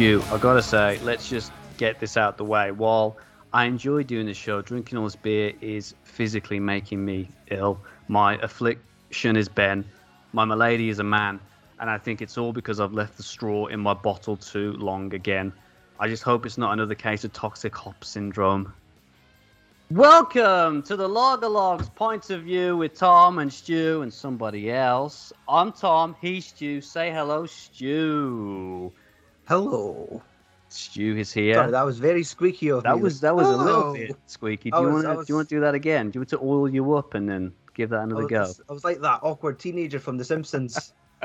Stu, I gotta say, let's just get this out the way. While I enjoy doing the show, drinking all this beer is physically making me ill. My affliction is Ben. My malady is a man. And I think it's all because I've left the straw in my bottle too long again. I just hope it's not another case of toxic hop syndrome. Welcome to the Logs Point of View with Tom and Stu and somebody else. I'm Tom, he's Stu. Say hello, Stu. Hello. Stu is here. Sorry, that was very squeaky of that me. was that was a oh. little bit squeaky. I Do you was- wanna, was- do you want to do that again? Do you want to oil you up and then give that I another was, go? I was like that awkward teenager from The Simpsons.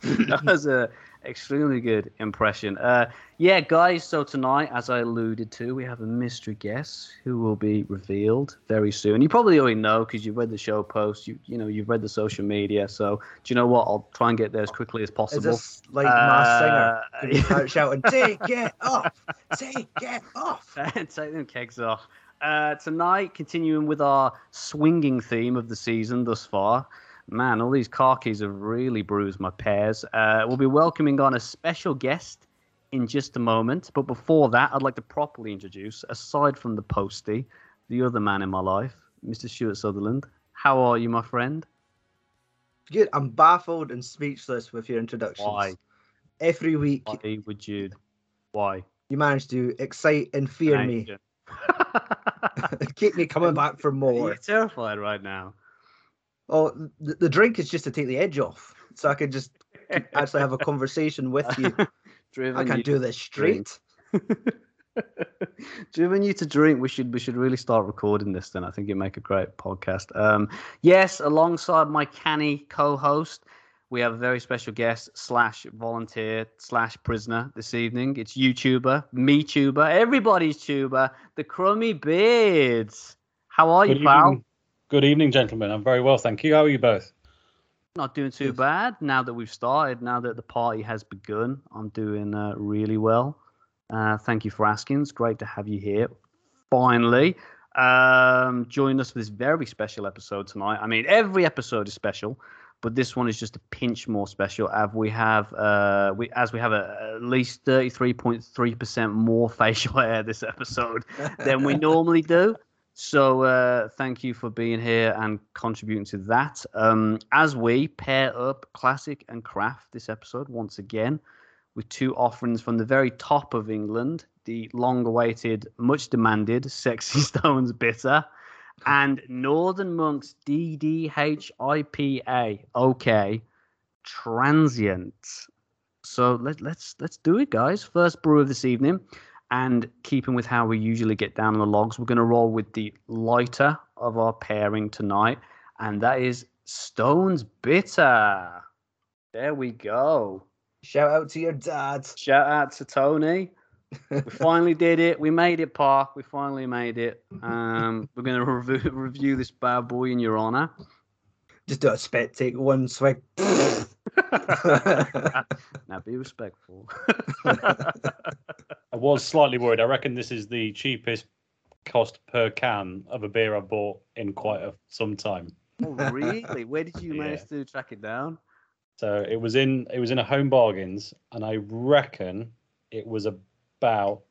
that was a extremely good impression. Uh, yeah, guys. So tonight, as I alluded to, we have a mystery guest who will be revealed very soon. You probably already know because you've read the show post. You you know you've read the social media. So do you know what? I'll try and get there as quickly as possible. Is this like Masked Singer? Uh, be out shouting, "Take it off! Take it off!" Take them kegs off. Uh, tonight, continuing with our swinging theme of the season thus far. Man, all these car keys have really bruised my pears. Uh, we'll be welcoming on a special guest in just a moment. But before that, I'd like to properly introduce, aside from the postie, the other man in my life, Mr. Stuart Sutherland. How are you, my friend? Good. I'm baffled and speechless with your introductions. Why? Every week, Why would you? Why? you manage to excite and fear me, keep me coming back for more. You're more. terrified right now. Oh, the, the drink is just to take the edge off, so I can just actually have a conversation with you. Driven I you can do this straight. Driven you to drink. We should we should really start recording this. Then I think it'd make a great podcast. Um, yes, alongside my canny co-host, we have a very special guest slash volunteer slash prisoner this evening. It's YouTuber, me tuber, everybody's tuber, the Crumby Beards. How are you, Good pal? Evening. Good evening, gentlemen. I'm very well, thank you. How are you both? Not doing too bad. Now that we've started, now that the party has begun, I'm doing uh, really well. Uh, thank you for asking. It's great to have you here. Finally, um, join us for this very special episode tonight. I mean, every episode is special, but this one is just a pinch more special. As we have, uh, we as we have a, at least 33.3 percent more facial hair this episode than we normally do. So uh, thank you for being here and contributing to that. Um, as we pair up classic and craft this episode once again with two offerings from the very top of England, the long-awaited, much-demanded Sexy Stones Bitter, and Northern Monks DDHIPA. Okay, transient. So let, let's let's do it, guys. First brew of this evening. And keeping with how we usually get down on the logs, we're going to roll with the lighter of our pairing tonight, and that is Stones Bitter. There we go. Shout out to your dad. Shout out to Tony. We finally did it. We made it, Park. We finally made it. Um, we're going to review, review this bad boy in your honor. Just do a spit take, one swig. now be respectful. I was slightly worried. I reckon this is the cheapest cost per can of a beer I've bought in quite a, some time. oh, really? Where did you manage to track it down? So it was in it was in a home bargains, and I reckon it was about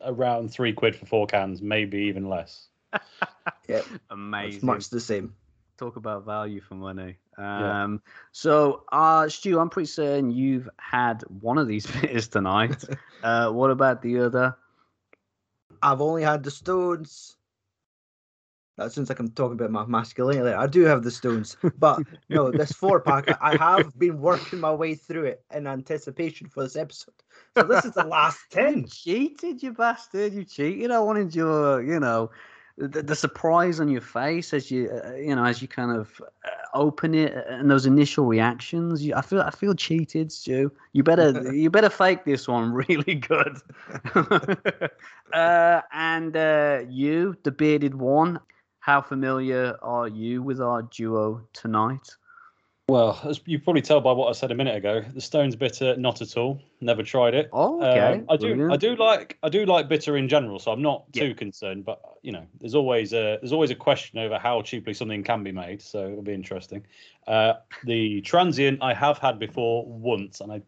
around three quid for four cans, maybe even less. yeah, Amazing. it's much the same. talk about value for money. Yeah. Um, so, uh, Stu, I'm pretty certain you've had one of these beers tonight. uh, what about the other? I've only had the stones. That sounds like I'm talking about my masculinity. I do have the stones, but no, this four pack. I have been working my way through it in anticipation for this episode. So this is the last You ten. cheated, you bastard! You cheated. I wanted your, you know, the, the surprise on your face as you, uh, you know, as you kind of uh, open it and those initial reactions. You, I feel, I feel cheated, Stu. You better, you better fake this one really good. uh, and uh, you, the bearded one, how familiar are you with our duo tonight? Well, as you probably tell by what I said a minute ago, the Stones bitter, not at all. Never tried it. Oh, okay. Um, I do. brilliant. I do like. I do like bitter in general, so I'm not Yeah. too concerned. But you know, there's always a there's always a question over how cheaply something can be made. So it'll be interesting. Uh, the transient I have had before once, and I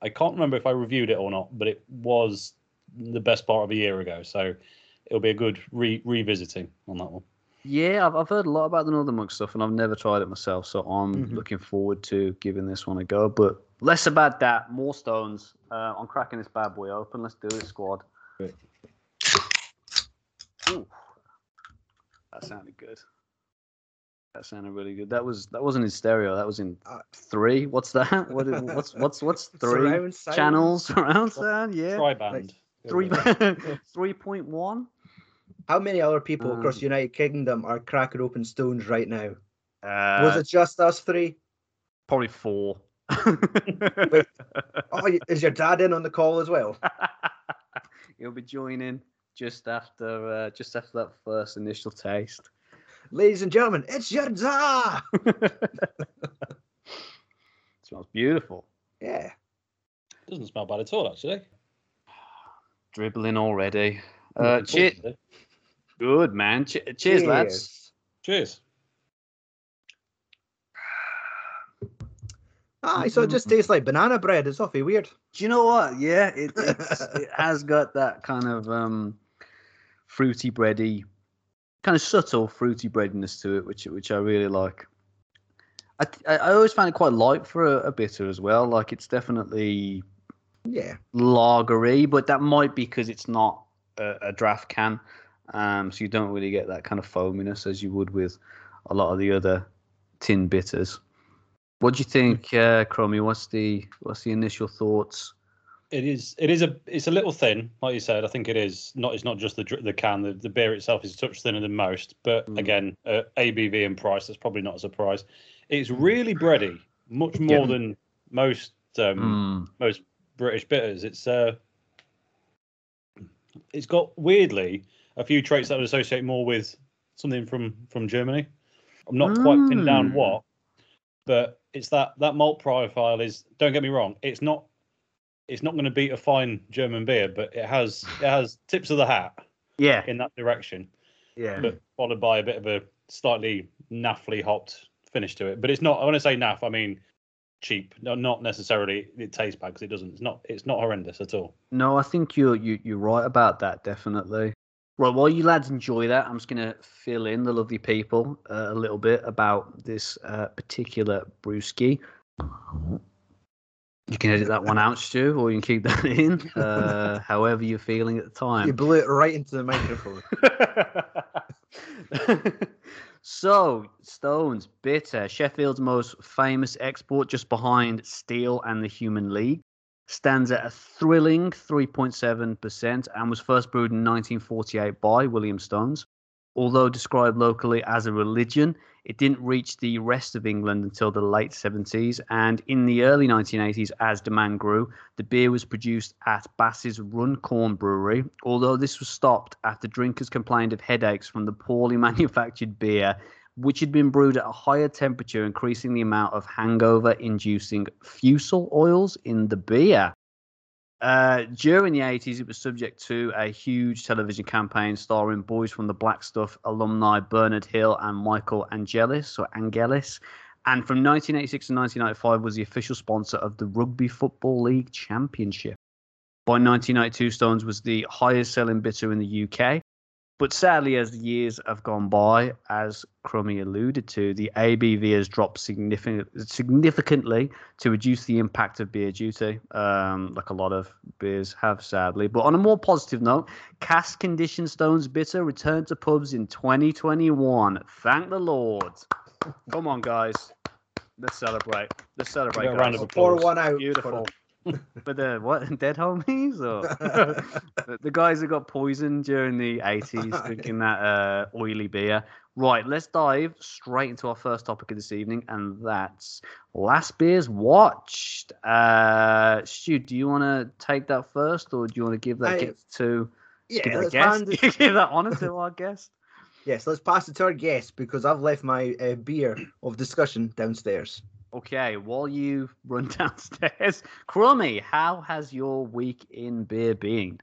I can't remember if I reviewed it or not, but it was the best part of a year ago. So it'll be a good re- revisiting on that one. Yeah, I've, I've heard a lot about the Northern Monk stuff, and I've never tried it myself. So I'm Mhm. looking forward to giving this one a go. But less about that, more stones. Uh, I'm cracking this bad boy open. Let's do it, squad. Great. Ooh, that sounded good. That sounded really good. That was that wasn't in stereo. That was in Uh, three. What's that? What is, what's what's what's three Surround channels surround sound? Yeah, Triband. three three point one. How many other people across Um, the United Kingdom are cracking open stones right now? Uh, Was it just us three? probably four? Oh, is your dad in on the call as well? He'll be joining just after uh, just after that first initial taste. Ladies and gentlemen, it's your dad. smells beautiful. Yeah. Doesn't smell bad at all, actually. Dribbling already. Uh, Looking che- forward to it. Good man. Che- cheers, lads. Cheers. Ah, so it just tastes like banana bread. It's awfully weird. Do you know what? Yeah, it it's, it has got that kind of um, fruity bready, kind of subtle fruity breadiness to it, which which I really like. I I I always find it quite light for a, a bitter as well. Like it's definitely Yeah. lagery, but that might be because it's not a, a draft can, um, so you don't really get that kind of foaminess as you would with a lot of the other tin bitters. What do you think, uh, Crumby? What's the what's the initial thoughts? It is. It is a. It's a little thin, like you said. I think it is not. It's not just the the can. The, the beer itself is a touch thinner than most. But Mm. again, uh, ABV and price. That's probably not a surprise. It's really bready, much more Yeah. than most um, Mm. most British bitters. It's uh, it's got weirdly a few traits that I would associate more with something from from Germany. I'm not quite pinned down Mm. what, but it's that that malt profile is. Don't get me wrong. It's not. It's not going to beat a fine German beer, but it has it has tips of the hat Yeah, in that direction, yeah. but followed by a bit of a slightly naffly hopped finish to it. But it's not. I want to say naff. I mean cheap. No, not necessarily it tastes bad because it doesn't. It's not. It's not horrendous at all. No, I think you're you, you're right about that. Definitely. Right, while you lads enjoy that, I'm just going to fill in the lovely people uh, a little bit about this uh, particular brewski. You can edit that one out, Stu, or you can keep that in, uh, however you're feeling at the time. You blew it right into the microphone. so, Stones, bitter, Sheffield's most famous export, just behind Steel and the Human League, stands at a thrilling 3.7% and was first brewed in 1948 by William Stones. Although described locally as a religion, it didn't reach the rest of England until the late 70s, and in the early 1980s, as demand grew, the beer was produced at Bass's Runcorn Brewery, although this was stopped after drinkers complained of headaches from the poorly manufactured beer, which had been brewed at a higher temperature, increasing the amount of hangover inducing fusel oils in the beer. Uh, during the 80s, it was subject to a huge television campaign starring boys from the Blackstuff alumni Bernard Hill and Michael Angelis, or Angelis. And from 1986 to 1995 was the official sponsor of the Rugby Football League Championship. By 1992, Stones was the highest selling bitter in the UK. But sadly, as the years have gone by, as Crumby alluded to, the ABV has dropped significant, significantly to reduce the impact of beer duty, um, like a lot of beers have, sadly. But on a more positive note, Cask Condition Stones Bitter returned to pubs in 2021. Thank the Lord. Come on, guys. Let's celebrate. Let's celebrate. Give it a round guys. of Pour one out. Beautiful. But the what dead homies or the, guys that got poisoned during the 80s drinking that uh, oily beer. Right, let's dive straight into our first topic of this evening, and that's last beers watched. Uh, Stu, do you want to take that first, or do you want to give that I- gift to Yeah, give that let's guest? give that honor to our guest? yes, let's pass it to our guest because I've left my uh, beer of discussion downstairs. Okay, while you run downstairs, Crumby, how has your week in beer been?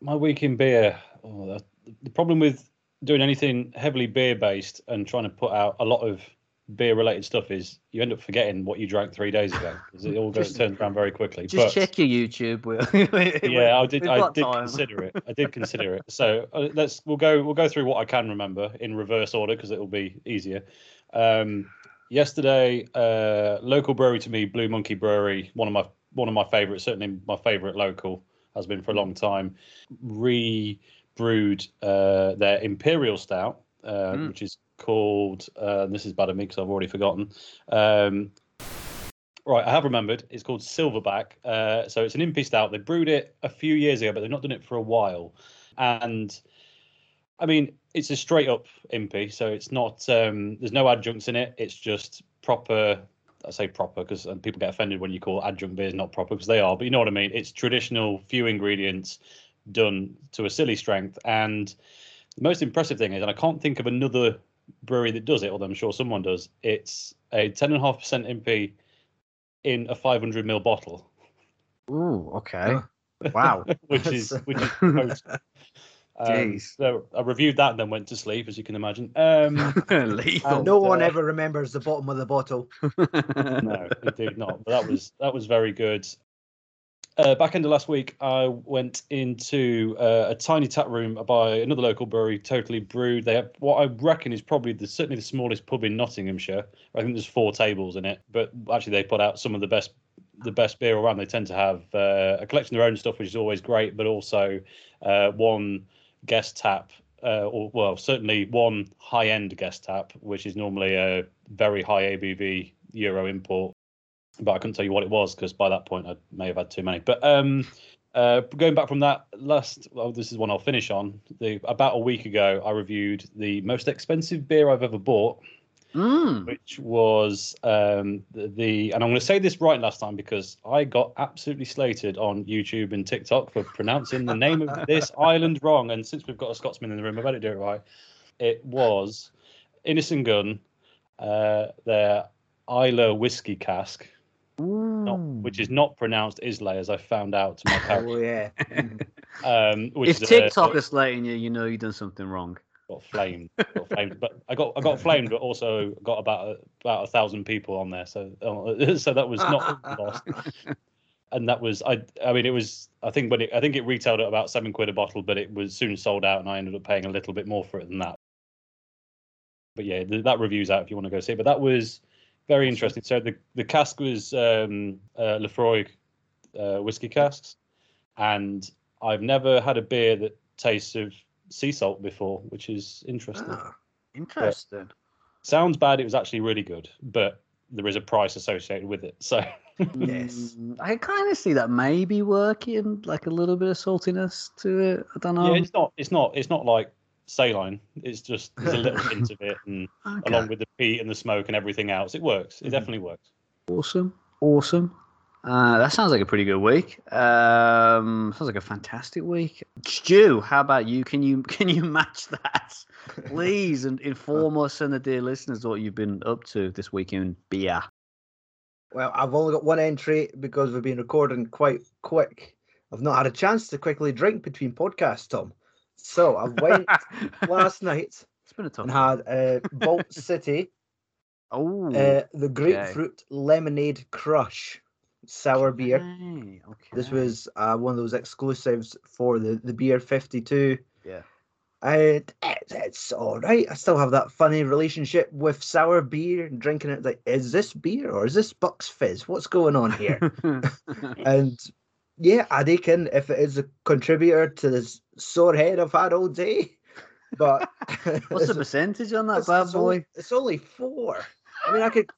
My week in beer. Oh, the, the problem with doing anything heavily beer based and trying to put out a lot of beer related stuff is you end up forgetting what you drank three days ago because it all goes Just- turns around very quickly. Just but, check your YouTube. Will. yeah, I did. I did time. consider it. I did consider it. So uh, let's we'll go we'll go through what I can remember in reverse order because it will be easier. Um, yesterday, uh, local brewery to me, Blue Monkey Brewery, one of my one of my favorites, certainly my favorite local has been for a long time. Re-brewed uh, their Imperial Stout, uh, Mm. which is called. Uh, this is bad of me because I've already forgotten. Um, Right, I have remembered. It's called Silverback. Uh, so it's an impy stout. They brewed it a few years ago, but they've not done it for a while. And I mean, it's a straight up impy. So it's not. Um, there's no adjuncts in it. It's just proper. I say proper because people get offended when you call adjunct beers not proper because they are. But you know what I mean. It's traditional, few ingredients, done to a silly strength. And the most impressive thing is, and I can't think of another brewery that does it, although I'm sure someone does. It's a 10.5% impy in a 500 ml bottle, Ooh, okay. Wow. which is which is. Um, so I reviewed that and then went to sleep, as you can imagine. Um, Lethal. And, no one uh, ever remembers the bottom of the bottle. no, indeed not. But that was that was very good. Uh, back end of last week, I went into uh, a tiny tap room by another local brewery, Totally Brewed. They have what I reckon is probably the, certainly the smallest pub in Nottinghamshire. I think there's four tables in it, but actually they put out some of the best the best beer around. They tend to have uh, a collection of their own stuff, which is always great, but also uh, one guest tap, uh, or well, certainly one high end guest tap, which is normally a very high ABV Euro import. But I couldn't tell you what it was because by that point I may have had too many. But um, uh, going back from that last, well, this is one I'll finish on. The about a week ago, I reviewed the most expensive beer I've ever bought, Mm. which was um, the, the and I'm going to say this right last time because I got absolutely slated on YouTube and TikTok for pronouncing the name of this island wrong. And since we've got a Scotsman in the room, I better do it right. It was Innis & Gunn, uh, their Isla whiskey cask, not, which is not pronounced Islay, as I found out to my parents. Oh yeah. Um, which If is a- TikTok is slating you, you know you've done something wrong. Got flamed, got flamed. But I got I got flamed, but also got about a, about a thousand people on there. So uh, so that was not lost. And that was I I mean it was I think when it I think it retailed at about seven quid a bottle, but it was soon sold out, and I ended up paying a little bit more for it than that. But yeah, th- that review's out if you want to go see it. But that was very interesting. So the the cask was um, uh, Laphroaig uh, whiskey casks, and I've never had a beer that tastes of sea salt before, which is interesting. Ah, Interesting. Sounds bad. It was actually really good, but there is a price associated with it. So Yes. Mm, I kind of see that maybe working, like a little bit of saltiness to it. I don't know. yeah, it's not. It's not. It's not like saline. It's just there's a little hint of it, and Okay. along with the peat and the smoke and everything else, it works. It Mhm. definitely works. Awesome. Awesome. Uh, that sounds like a pretty good week. Um, sounds like a fantastic week. Stu, how about you? Can you can you match that, please, and inform us and the dear listeners what you've been up to this week in beer? Well, I've only got one entry because we've been recording quite quick. I've not had a chance to quickly drink between podcasts, Tom. So I went last night It's been a tough. and had uh, Vault City, oh uh, the grapefruit lemonade crush sour beer. okay. This was uh, one of those exclusives for the, the beer 52. Yeah. And it, it's all right. I still have that funny relationship with sour beer and drinking it. Like, is this beer or is this Bucks Fizz? What's going on here? and yeah, I reckon if it is a contributor to this sore head I've had all day. But What's the percentage on that bad it's only, boy? it's only four. I mean, I could.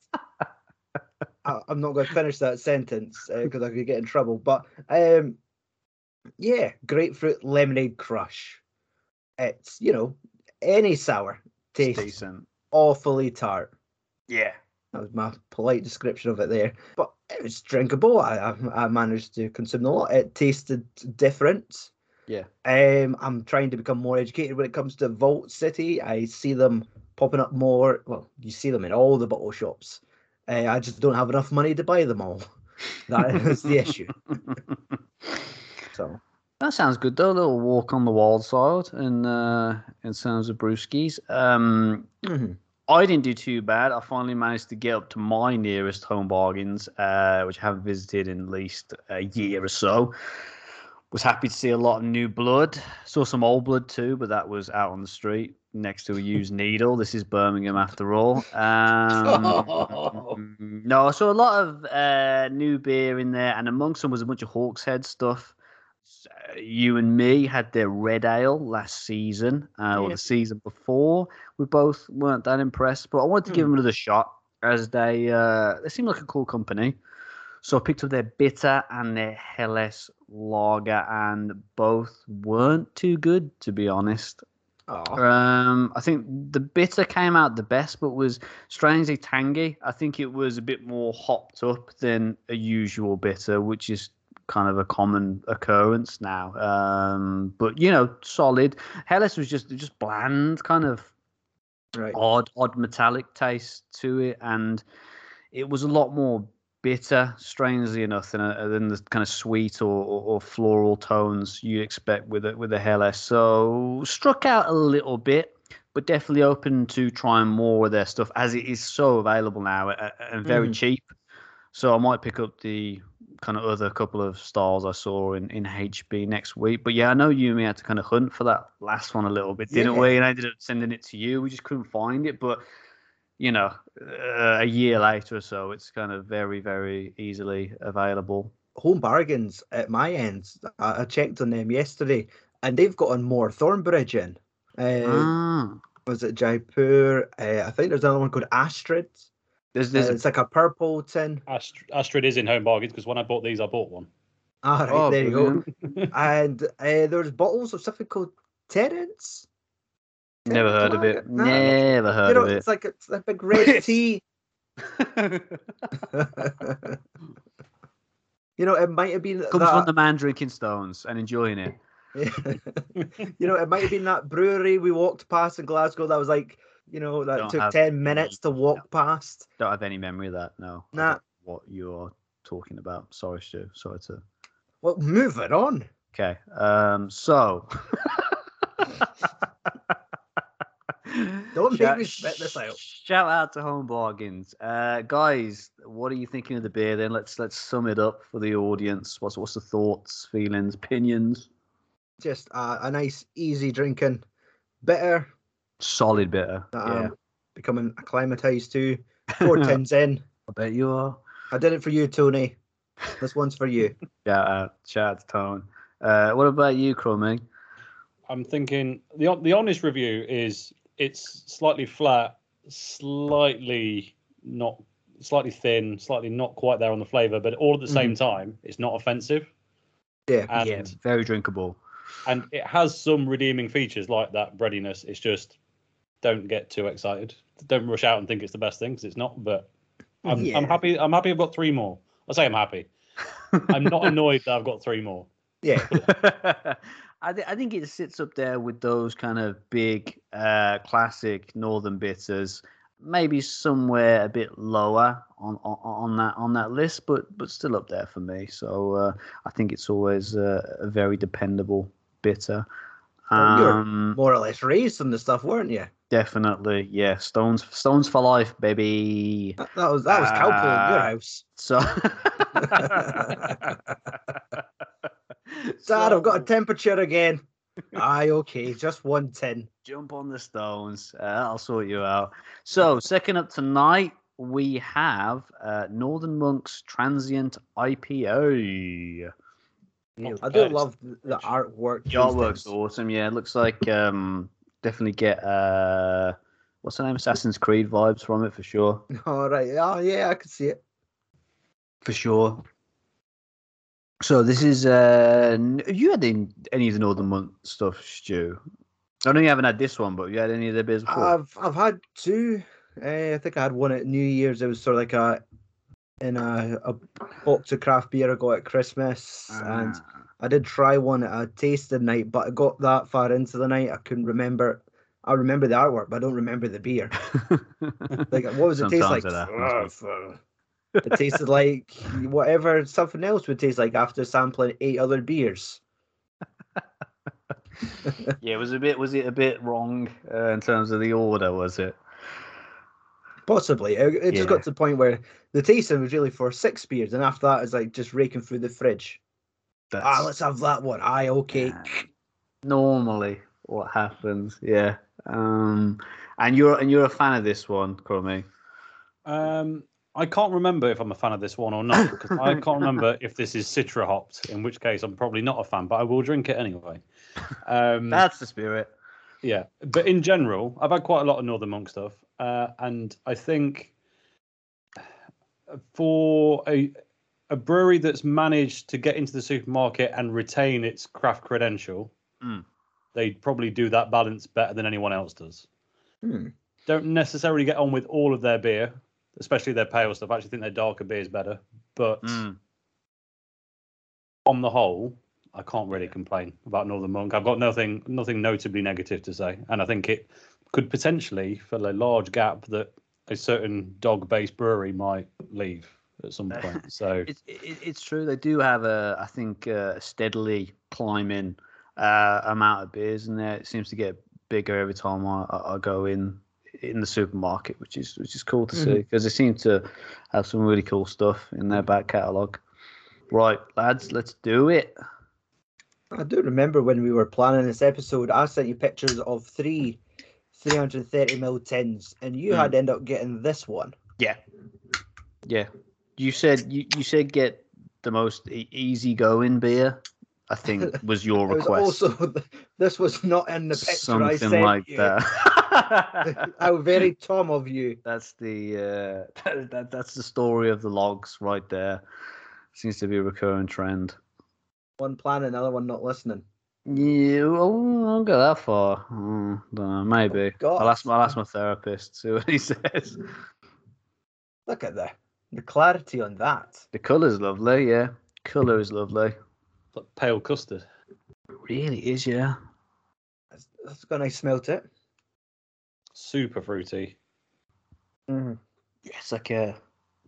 I, I'm not going to finish that sentence because I could get in trouble. But um, yeah, grapefruit lemonade crush. It's you know any sour It's tastes awfully tart. Yeah. That was my polite description of it there. But it was drinkable. I I, I managed to consume a lot. It tasted different. Yeah. Um, I'm trying to become more educated when it comes to Vault City. I see them popping up more. Well, you see them in all the bottle shops. Uh, I just don't have enough money to buy them all. That is the issue. So That sounds good though. A little walk on the wild side in uh, in terms of brewskis. Um, mhm. I didn't do too bad. I finally managed to get up to my nearest home bargains, uh, which I haven't visited in at least a year or so. Was happy to see a lot of new blood. Saw some old blood too, but that was out on the street next to a used needle. This is Birmingham after all. Um, no, I saw a lot of uh, new beer in there, and amongst them was a bunch of Hawkshead stuff. Uh, you and me had their red ale last season, uh, or the season before. We both weren't that impressed, but I wanted to give them another shot as they uh, they seem like a cool company. So I picked up their bitter and their Helles lager, and both weren't too good, to be honest. Oh, Um, I think the bitter came out the best, but was strangely tangy. I think it was a bit more hopped up than a usual bitter, which is kind of a common occurrence now. Um, but you know, solid. Helles was just just bland, kind of right. odd, odd metallic taste to it, and it was a lot more bitter, strangely enough, than, a, than the kind of sweet or, or, or floral tones you'd expect with a, with a Helles. So struck out a little bit, but definitely open to trying more of their stuff as it is so available now and very Mhm. cheap. So I might pick up the kind of other couple of styles I saw in, in HB next week. But yeah, I know you and me had to kind of hunt for that last one a little bit, didn't Yeah. we? And I ended up sending it to you. We just couldn't find it. But, you know, uh, a year later or so, it's kind of very, very easily available. Home bargains at my end. I, I checked on them yesterday, and they've got on more Thornbridge in. Uh, Ah. Was it Jaipur? Uh, I think there's another one called Astryd. There's, Uh, there's a it's like a purple tin. Astryd, Astryd is in home bargains because when I bought these, I bought one. Ah, right, Oh, there you go. And uh, there's bottles of something called Terence. Never heard of it. Nah. Never heard you know, of it. it's like it's a big red tea. you know, it might have been Comes that. from the man drinking stones and enjoying it. you know, it might have been that brewery we walked past in Glasgow that was like, you know, that Don't took have 10 minutes to walk past. Don't have any memory of that. No. Nah. What you're talking about? Sorry, Stu. Sorry to. Well, move it on. Okay. Um. So. Don't make Shout- me spit this out. Shout out to Home Bargains, uh, guys. What are you thinking of the beer? Then let's let's sum it up for the audience. What's what's the thoughts, feelings, opinions? Just uh, a nice, easy drinking, bitter Solid bitter. that yeah, I'm becoming acclimatized to. Four tins in. I bet you are. I did it for you, Tony. This one's for you. Shout out, shout out to Tone. Uh, what about you, Crumby? I'm thinking the the honest review is it's slightly flat, slightly not slightly thin, slightly not quite there on the flavour, but all at the same mm. time, it's not offensive. Yeah. And yeah, very drinkable. and it has some redeeming features like that breadiness. It's just don't get too excited. Don't rush out and think it's the best thing because it's not. But I'm, I'm happy. I'm happy. I've got three more. I say I'm happy. I'm not annoyed that I've got three more. Yeah. I, th- I think it sits up there with those kind of big uh, classic northern bitters. Maybe somewhere a bit lower on, on on that on that list, but but still up there for me. So uh, I think it's always uh, a very dependable bitter. Well, you're- Um, More or less raised on the stuff, weren't you? definitely, yeah. Stones stones for life, baby. That, that was that was Calpol in your Ah. house. So, Dad, I've got a temperature again. Aye, okay, just one tin. jump on the stones. Uh, I'll sort you out. So, second up tonight, we have uh, Northern Monks Transient IPO. I do love the artwork. The artwork's awesome. Yeah, it looks like um, definitely get uh, what's the name? Assassin's Creed vibes from it for sure. All right. Oh yeah, I can see it. For sure. So this is uh, have you had any, any of the Northern Monk stuff, Stu? I know you haven't had this one, but you had any of the beers before? I've I've had two. Uh, I think I had one at New Year's. It was sort of like a in a, a box of craft beer I got at Christmas, and Ah. I did try one at a tasting night, but I got that far into the night I couldn't remember. I remember the artwork, but I don't remember the beer. Like, what was it taste like? Sometimes it tasted like whatever something else would taste like after sampling eight other beers. yeah, was a bit was it a bit wrong uh, in terms of the order? Was it? Possibly. It, it just got to the point where the tasting was really for six beers, and after that, it's like just raking through the fridge. That's Ah, let's have that one. Aye, okay. Yeah. normally what happens. Yeah. Um, and you're and you're a fan of this one, Crumby. Um, I can't remember if I'm a fan of this one or not because I can't remember if this is Citra hopped, in which case I'm probably not a fan, but I will drink it anyway. Um, That's the spirit. Yeah, but in general, I've had quite a lot of Northern Monk stuff, uh, and I think for a a brewery that's managed to get into the supermarket and retain its craft credential, Mm. they probably do that balance better than anyone else does. Hmm. Don't necessarily get on with all of their beer, especially their pale stuff. I actually think their darker beer is better, but Mm. on the whole, I can't really complain about Northern Monk. I've got nothing nothing notably negative to say, and I think it could potentially fill a large gap that a certain dog-based brewery might leave at some point. So It's it's true. They do have a I think uh, steadily climbing uh, amount of beers in there. It seems to get bigger every time I I go in in the supermarket, which is which is cool to see Mhm. because they seem to have some really cool stuff in their back catalogue. Right, lads, let's do it. I do remember when we were planning this episode, I sent you pictures of three 330 ml tins, and you Hmm. had end up getting this one. Yeah, yeah. You said you, you said get the most e- easy going beer. I think was your It was request. also this was not in the picture I Something sent like you. that. How very Tom of you. That's the uh, that, that, that's the story of the logs right there. Seems to be a recurring trend. One planning, another one not listening. Yeah, well, I won't go that far. Mm, don't know, maybe. God. I'll ask, I'll ask my therapist. See what he says. Look at the the clarity on that. The colour's lovely. Yeah, colour is lovely. like pale custard. It really is. Yeah. That's, that's got a nice smell to it. Super fruity. Mm. Yeah, It's like a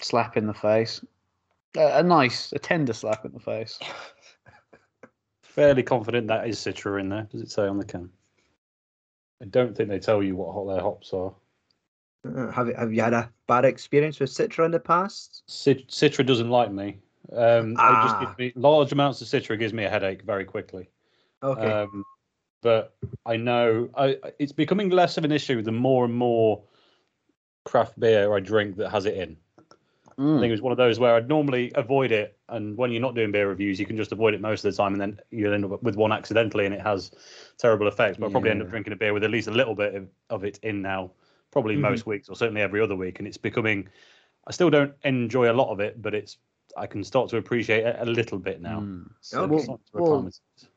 slap in the face. A, a nice, a tender slap in the face. Fairly confident that is Citra in there. Does it say on the can? I don't think they tell you what hot their hops are. Uh, have you have you had a bad experience with Citra in the past? Cit- Citra doesn't like me. Um, it just Ah. me large amounts of Citra gives me a headache very quickly. Okay. Um, but I know I, it's becoming less of an issue the more and more craft beer I drink that has it in. I Mm. think it was one of those where I'd normally avoid it, and when you're not doing beer reviews, you can just avoid it most of the time, and then you end up with one accidentally, and it has terrible effects. But I probably end up drinking a beer with at least a little bit of, of it in now, probably Mhm. most weeks, or certainly every other week, and it's becoming. I still don't enjoy a lot of it, but it's I can start to appreciate it a little bit now. Mm. So Okay. it's not to Well.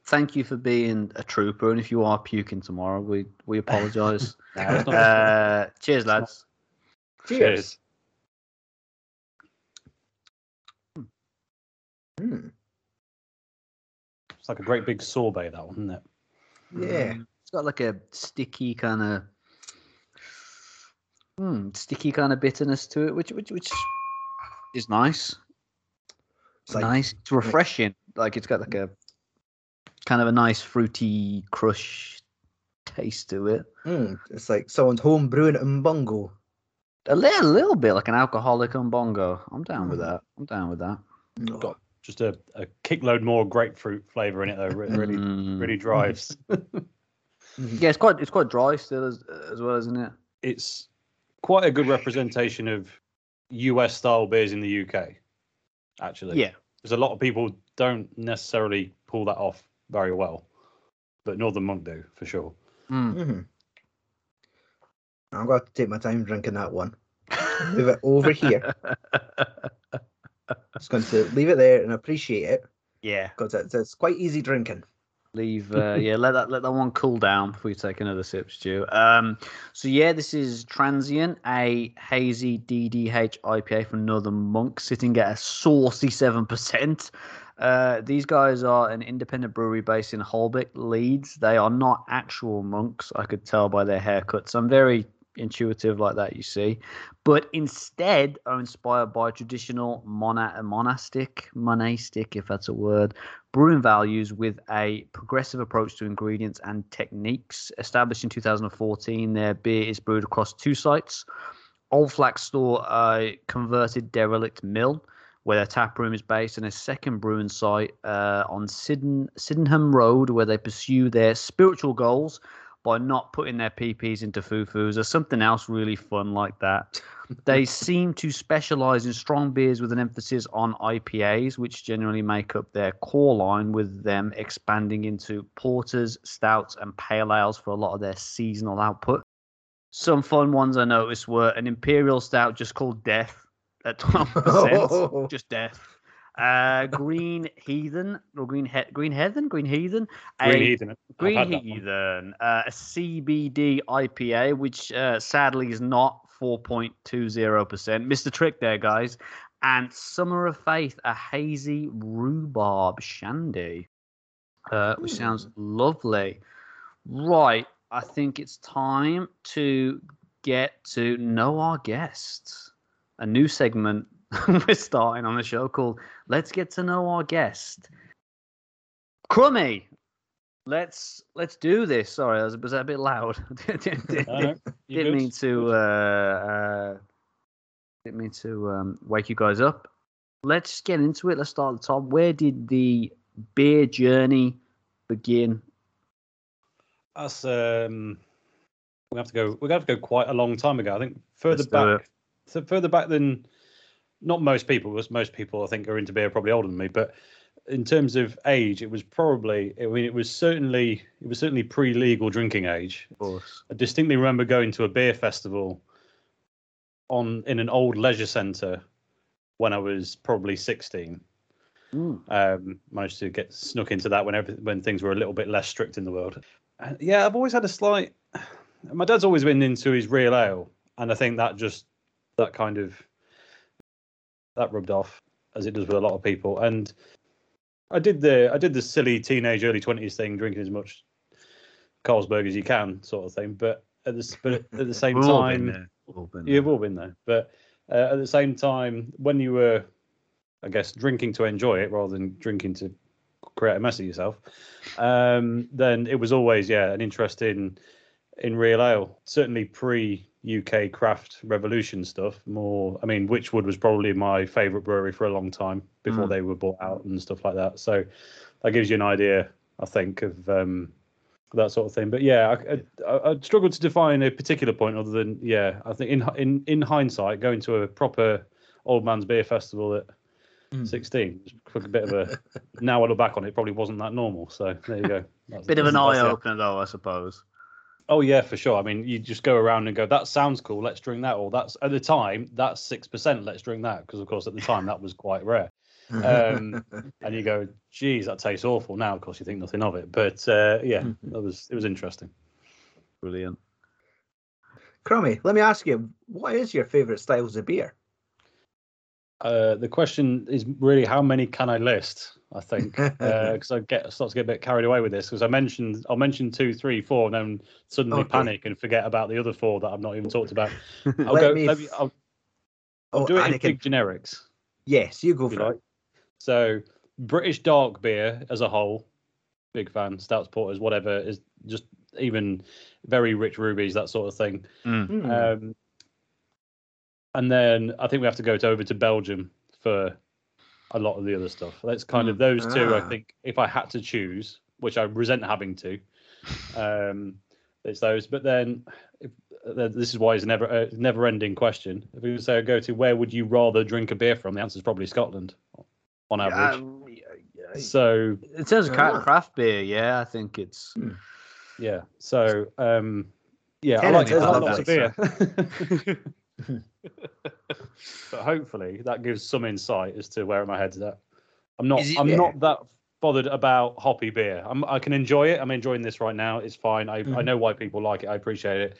Thank you for being a trooper, and if you are puking tomorrow, we we apologise. No, uh, cheers, lads. Cheers. Hmm. It's like a great big sorbet, that one, isn't it? Yeah. Mm. It's got like a sticky kind of, mm, sticky kind of bitterness to it, which which which is nice. It's like nice. It's refreshing. Like it's got like a kind of a nice fruity crush taste to it. mm, it's like someone's home brewing it in bungo. A little, little bit like an alcoholic on bongo. I'm down with Mm. that. I'm down with that. Got just a, a kickload more grapefruit flavour in it, though. Re- Really, Mm. really drives. Yeah, it's quite it's quite dry still as as well, isn't it? it's quite a good representation of US style beers in the UK, actually. Yeah. Because a lot of people don't necessarily pull that off very well, but Northern Monk do for sure. Mm. Mhm. I'm going to to take my time drinking that one. Move it over here. Just going to leave it there and appreciate it yeah. because it's, it's quite easy drinking. Leave uh, yeah, let that let that one cool down before you take another sip, Stu. Um so yeah, this is Transient, a hazy DDH IPA from Northern Monk, sitting at a saucy seven percent. Uh, these guys are an independent brewery based in Holbeck, Leeds. They are not actual monks. I could tell by their haircuts. I'm very intuitive like that, you see, but instead are inspired by traditional mona- monastic, monastic, if that's a word, brewing values with a progressive approach to ingredients and techniques. Established in 2014, their beer is brewed across two sites. Old Flax Store, a converted derelict mill where their tap room is based, and a second brewing site uh, on Syden, Sydenham Road where they pursue their spiritual goals by not putting their PPs into foo-foos or something else really fun like that. they seem to specialize in strong beers with an emphasis on IPAs, which generally make up their core line, with them expanding into porters, stouts, and pale ales for a lot of their seasonal output. Some fun ones I noticed were an imperial stout just called Death at 12%, just Death. Uh, Green Heathen or Green he- Green Heathen, Green Heathen, a Green Heathen. I've Green had that one. Heathen, uh, a CBD IPA, which uh, sadly is not 4.20%. Mr. Trick there, guys. And Summer of Faith, a hazy rhubarb shandy, uh, which sounds lovely. Right. I think it's time to get to know our guests. A new segment we're starting on the show called Let's Get to Know Our Guest. Crumby, let's let's do this. Sorry, was, was that a bit loud? didn't, didn't- No, no, you're didn't mean to uh, uh, didn't mean to um, wake you guys up. Let's get into it. Let's start at the top. Where did the beer journey begin? Us um, we have to go. We have to go quite a long time ago. I think further Let's back, so further back than not most people. Because most people I think are into beer probably older than me. But in terms of age, it was probably. I mean, it was certainly it was certainly pre-legal drinking age. Of course. I distinctly remember going to a beer festival on in an old leisure centre when I was probably sixteen. Mm. Um, managed to get snuck into that when every, when things were a little bit less strict in the world. Uh, yeah, I've always had a slight. My dad's always been into his real ale, and I think that just that kind of that rubbed off as it does with a lot of people. And I did the I did the silly teenage early twenties thing, drinking as much Carlsberg as you can, sort of thing. But at the but at the same all time, all been You've all been there, but uh, at the same time, when you were, I guess, drinking to enjoy it rather than drinking to create a mess of yourself, um, then it was always, yeah, an interest in in real ale. Certainly pre UK craft revolution stuff. More, I mean, Wychwood was probably my favourite brewery for a long time before Mm. they were bought out and stuff like that. So that gives you an idea, I think, of. Um, that sort of thing. But yeah, I, I, I struggled to define a particular point other than yeah. I think in in in hindsight, going to a proper old man's beer festival at Mm. 16 was a bit of a. now I look back on it, probably wasn't that normal. So there you go. That's- Bit of an that's- eye that's the- opener, though, I suppose. Oh yeah, for sure. I mean, you just go around and go, "That sounds cool. Let's drink that." Or that's at the time, that's six percent. Let's drink that because, of course, at the time that was quite rare. Um, and you go, "Geez, that tastes awful." Now, of course, you think nothing of it. But uh, yeah, that was it was interesting. Brilliant. Crumby, let me ask you, what is your favourite styles of beer? Uh, the question is really how many can I list? I think because I get start to get a bit carried away with this because I mentioned I'll mention two, three, four, and then suddenly Okay. panic and forget about the other four that I've not even talked about. I'll Let go. me let me, f- I'll, I'll Oh, do it in big generics. Yes, you go if you for like. it. So British dark beer as a whole, big fan. Stouts, porters, whatever is just even very rich rubies, that sort of thing. Mm. Hmm. Um, and then I think we have to go to, over to Belgium for a lot of the other stuff. That's kind of those two. I Ah. think if I had to choose, which I resent having to, um, it's those. But then if, uh, this is why it's never a never ending question. If we say I go to where would you rather drink a beer from, the answer is probably Scotland, on average. Um, yeah, yeah. so in terms of Ah. craft beer, yeah, I think it's yeah, so um, yeah, I Kenneth like, I is like lovely, lots of beer. but hopefully that gives some insight as to where my head's at. I'm not. It- I'm Yeah. not that bothered about hoppy beer. I'm, I can enjoy it. I'm enjoying this right now. It's fine. I, I Mhm. know why people like it. I appreciate it.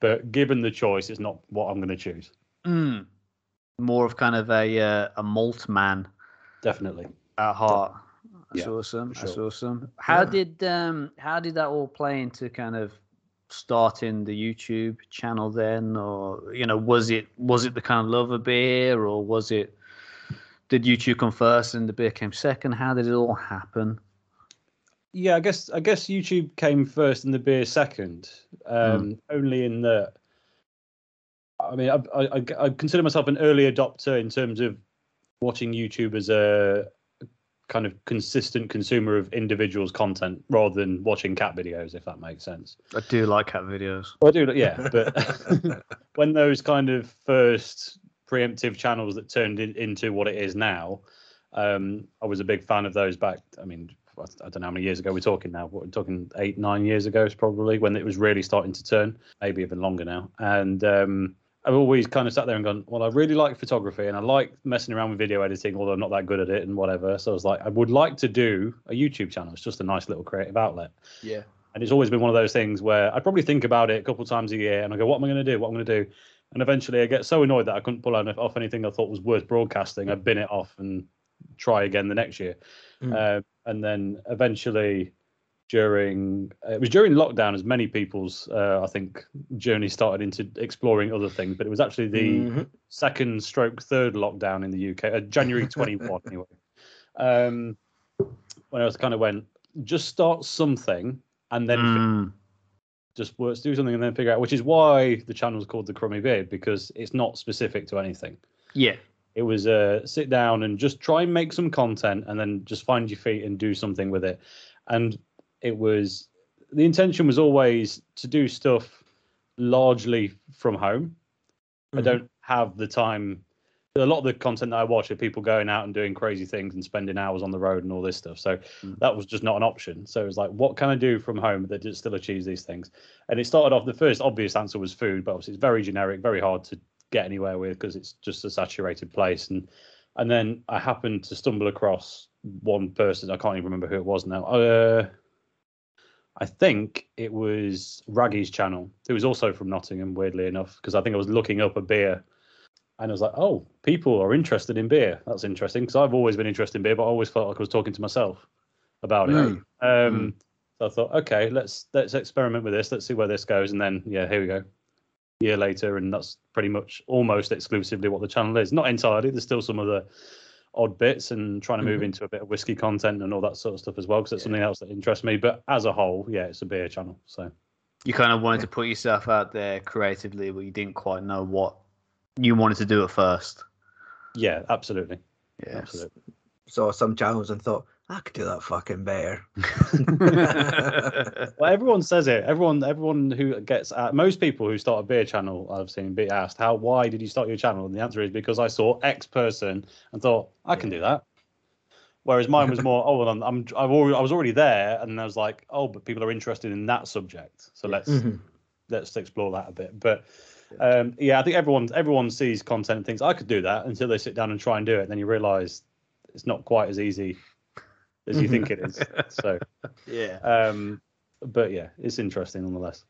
But given the choice, it's not what I'm going to choose. mm, more of kind of a uh, a malt man Definitely. at heart. That's Yeah, awesome. for That's sure. awesome. How Yeah. did um how did that all play into kind of starting the YouTube channel then, or you know, was it was it the kind of love of beer, or was it did YouTube come first and the beer came second? How did it all happen? Yeah, I guess I guess YouTube came first and the beer second. Um, Only in that I mean, I, I, I consider myself an early adopter in terms of watching YouTube as a kind of consistent consumer of individuals' content rather than watching cat videos, if that makes sense. I do like cat videos. Well, I do, yeah, but when those kind of first preemptive channels that turned in, into what it is now, um, I was a big fan of those back. I mean, I don't know how many years ago we're talking now. We're talking eight, nine years ago, is probably when it was really starting to turn, maybe even longer now. And um, I've always kind of sat there and gone, well, I really like photography and I like messing around with video editing, although I'm not that good at it and whatever. So I was like, I would like to do a YouTube channel. It's just a nice little creative outlet. Yeah. And it's always been one of those things where I probably think about it a couple times a year and I go, what am I going to do? What am I going to do? And eventually I get so annoyed that I couldn't pull off anything I thought was worth broadcasting. I bin it off and try again the next year. Mm. Uh, and then eventually during it was during lockdown as many people's uh, i think journey started into exploring other things but it was actually the Mhm. second stroke third lockdown in the uk uh, january 21 anyway um when i was kind of went just start something and then Mm. just work, do something and then figure out which is why the channel is called the Crumby Beard because it's not specific to anything Yeah. it was uh, sit down and just try and make some content and then just find your feet and do something with it. And it was the intention was always to do stuff largely from home. I Mhm. don't have the time. A lot of the content that I watch are people going out and doing crazy things and spending hours on the road and all this stuff. So Mm. that was just not an option. So it was like, what can I do from home that just still achieves these things? And it started off. The first obvious answer was food, but obviously it's very generic, very hard to get anywhere with because it's just a saturated place. And and then I happened to stumble across one person. I can't even remember who it was now. Uh, I think it was Raggy's channel, It was also from Nottingham, weirdly enough, because I think I was looking up a beer and I was like, oh, people are interested in beer. That's interesting because I've always been interested in beer, but I always felt like I was talking to myself about it. Mm. Um, So I thought, okay, let's let's experiment with this. Let's see where this goes, and then yeah, here we go. Year later, and that's pretty much almost exclusively what the channel is. Not entirely. There's still some other odd bits, and trying to move Mhm. into a bit of whiskey content and all that sort of stuff as well, because it's Yeah. something else that interests me. But as a whole, yeah, it's a beer channel. So You kind of wanted to put yourself out there creatively, but you didn't quite know what you wanted to do at first. yeah, absolutely, Yes. absolutely. Saw some channels and thought I could do that fucking better. Well, everyone says it. Everyone, everyone who gets uh, most people who start a beer channel, I've seen be asked, "How? Why did you start your channel?" And the answer is because I saw X person and thought I can do that. Whereas mine was more, oh, well, I'm, I'm, I've already, I was already there, and I was like, oh, but people are interested in that subject, so let's Mhm. let's explore that a bit. But um, yeah, I think everyone everyone sees content and thinks I could do that until they sit down and try and do it, and then you realise it's not quite as easy as you think it is. So, yeah. um, but yeah, it's interesting nonetheless.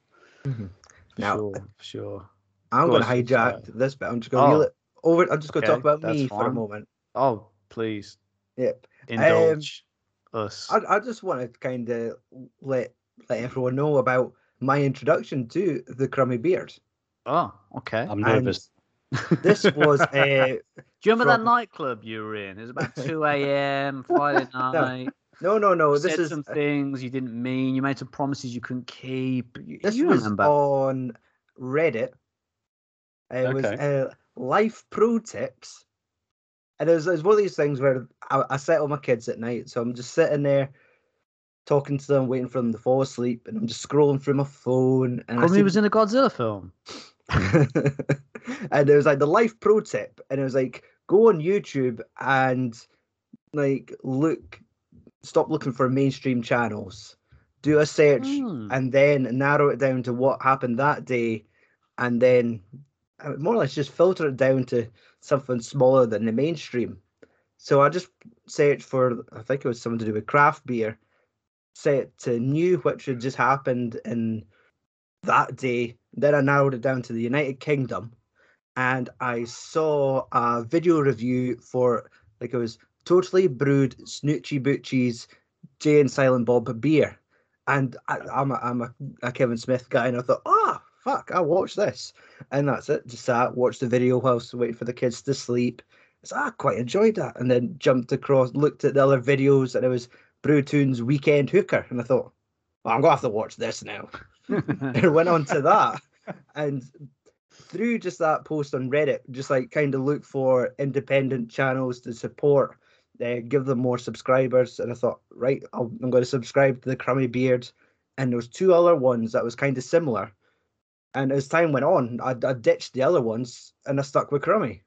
For Now- sure. For sure. I'm going to hijack sorry. this bit. I'm just going to Oh. it over. I'm just going to talk about that's me for a moment. Oh, please Yep. indulge us. I, I just want to kind of let let everyone know about my introduction to the Crumby Beard. oh, okay. I'm And nervous. This was uh, Do you remember that nightclub you were in? It was about 2 a.m. Friday night. no, no, no. You This said is some things you didn't mean. You made some promises you couldn't keep. You, this you was remember? on Reddit. It was uh, life pro tips, and it was, it was one of these things where I, I settle my kids at night, so I'm just sitting there talking to them, waiting for them to fall asleep, and I'm just scrolling through my phone. And I Crumby see- was in a Godzilla film. and it was like the life pro tip, and it was like go on YouTube and like look, stop looking for mainstream channels, do a search, Hmm. and then narrow it down to what happened that day, and then uh, more or less just filter it down to something smaller than the mainstream. So I just searched for, I think it was something to do with craft beer, set to new, which had just happened in that day. Then I narrowed it down to the United Kingdom, and I saw a video review for like it was totally brewed Snoochie Boochies Jay and Silent Bob beer, and I, I'm a, I'm a, a Kevin Smith guy, and I thought, ah, fuck, I'll watch this, and that's it. Just sat, watched the video whilst waiting for the kids to sleep. So I quite enjoyed that, and then jumped across, looked at the other videos, and it was Brewtoon's Weekend Hooker, and I thought, well, I'm gonna have to watch this now and went on to that. And through just that post on Reddit, just like kind of look for independent channels to support, uh, give them more subscribers. And I thought, right, I'll, I'm going to subscribe to the Crumby Beard. And there was two other ones that was kind of similar. And as time went on, I, I ditched the other ones and I stuck with Crumby.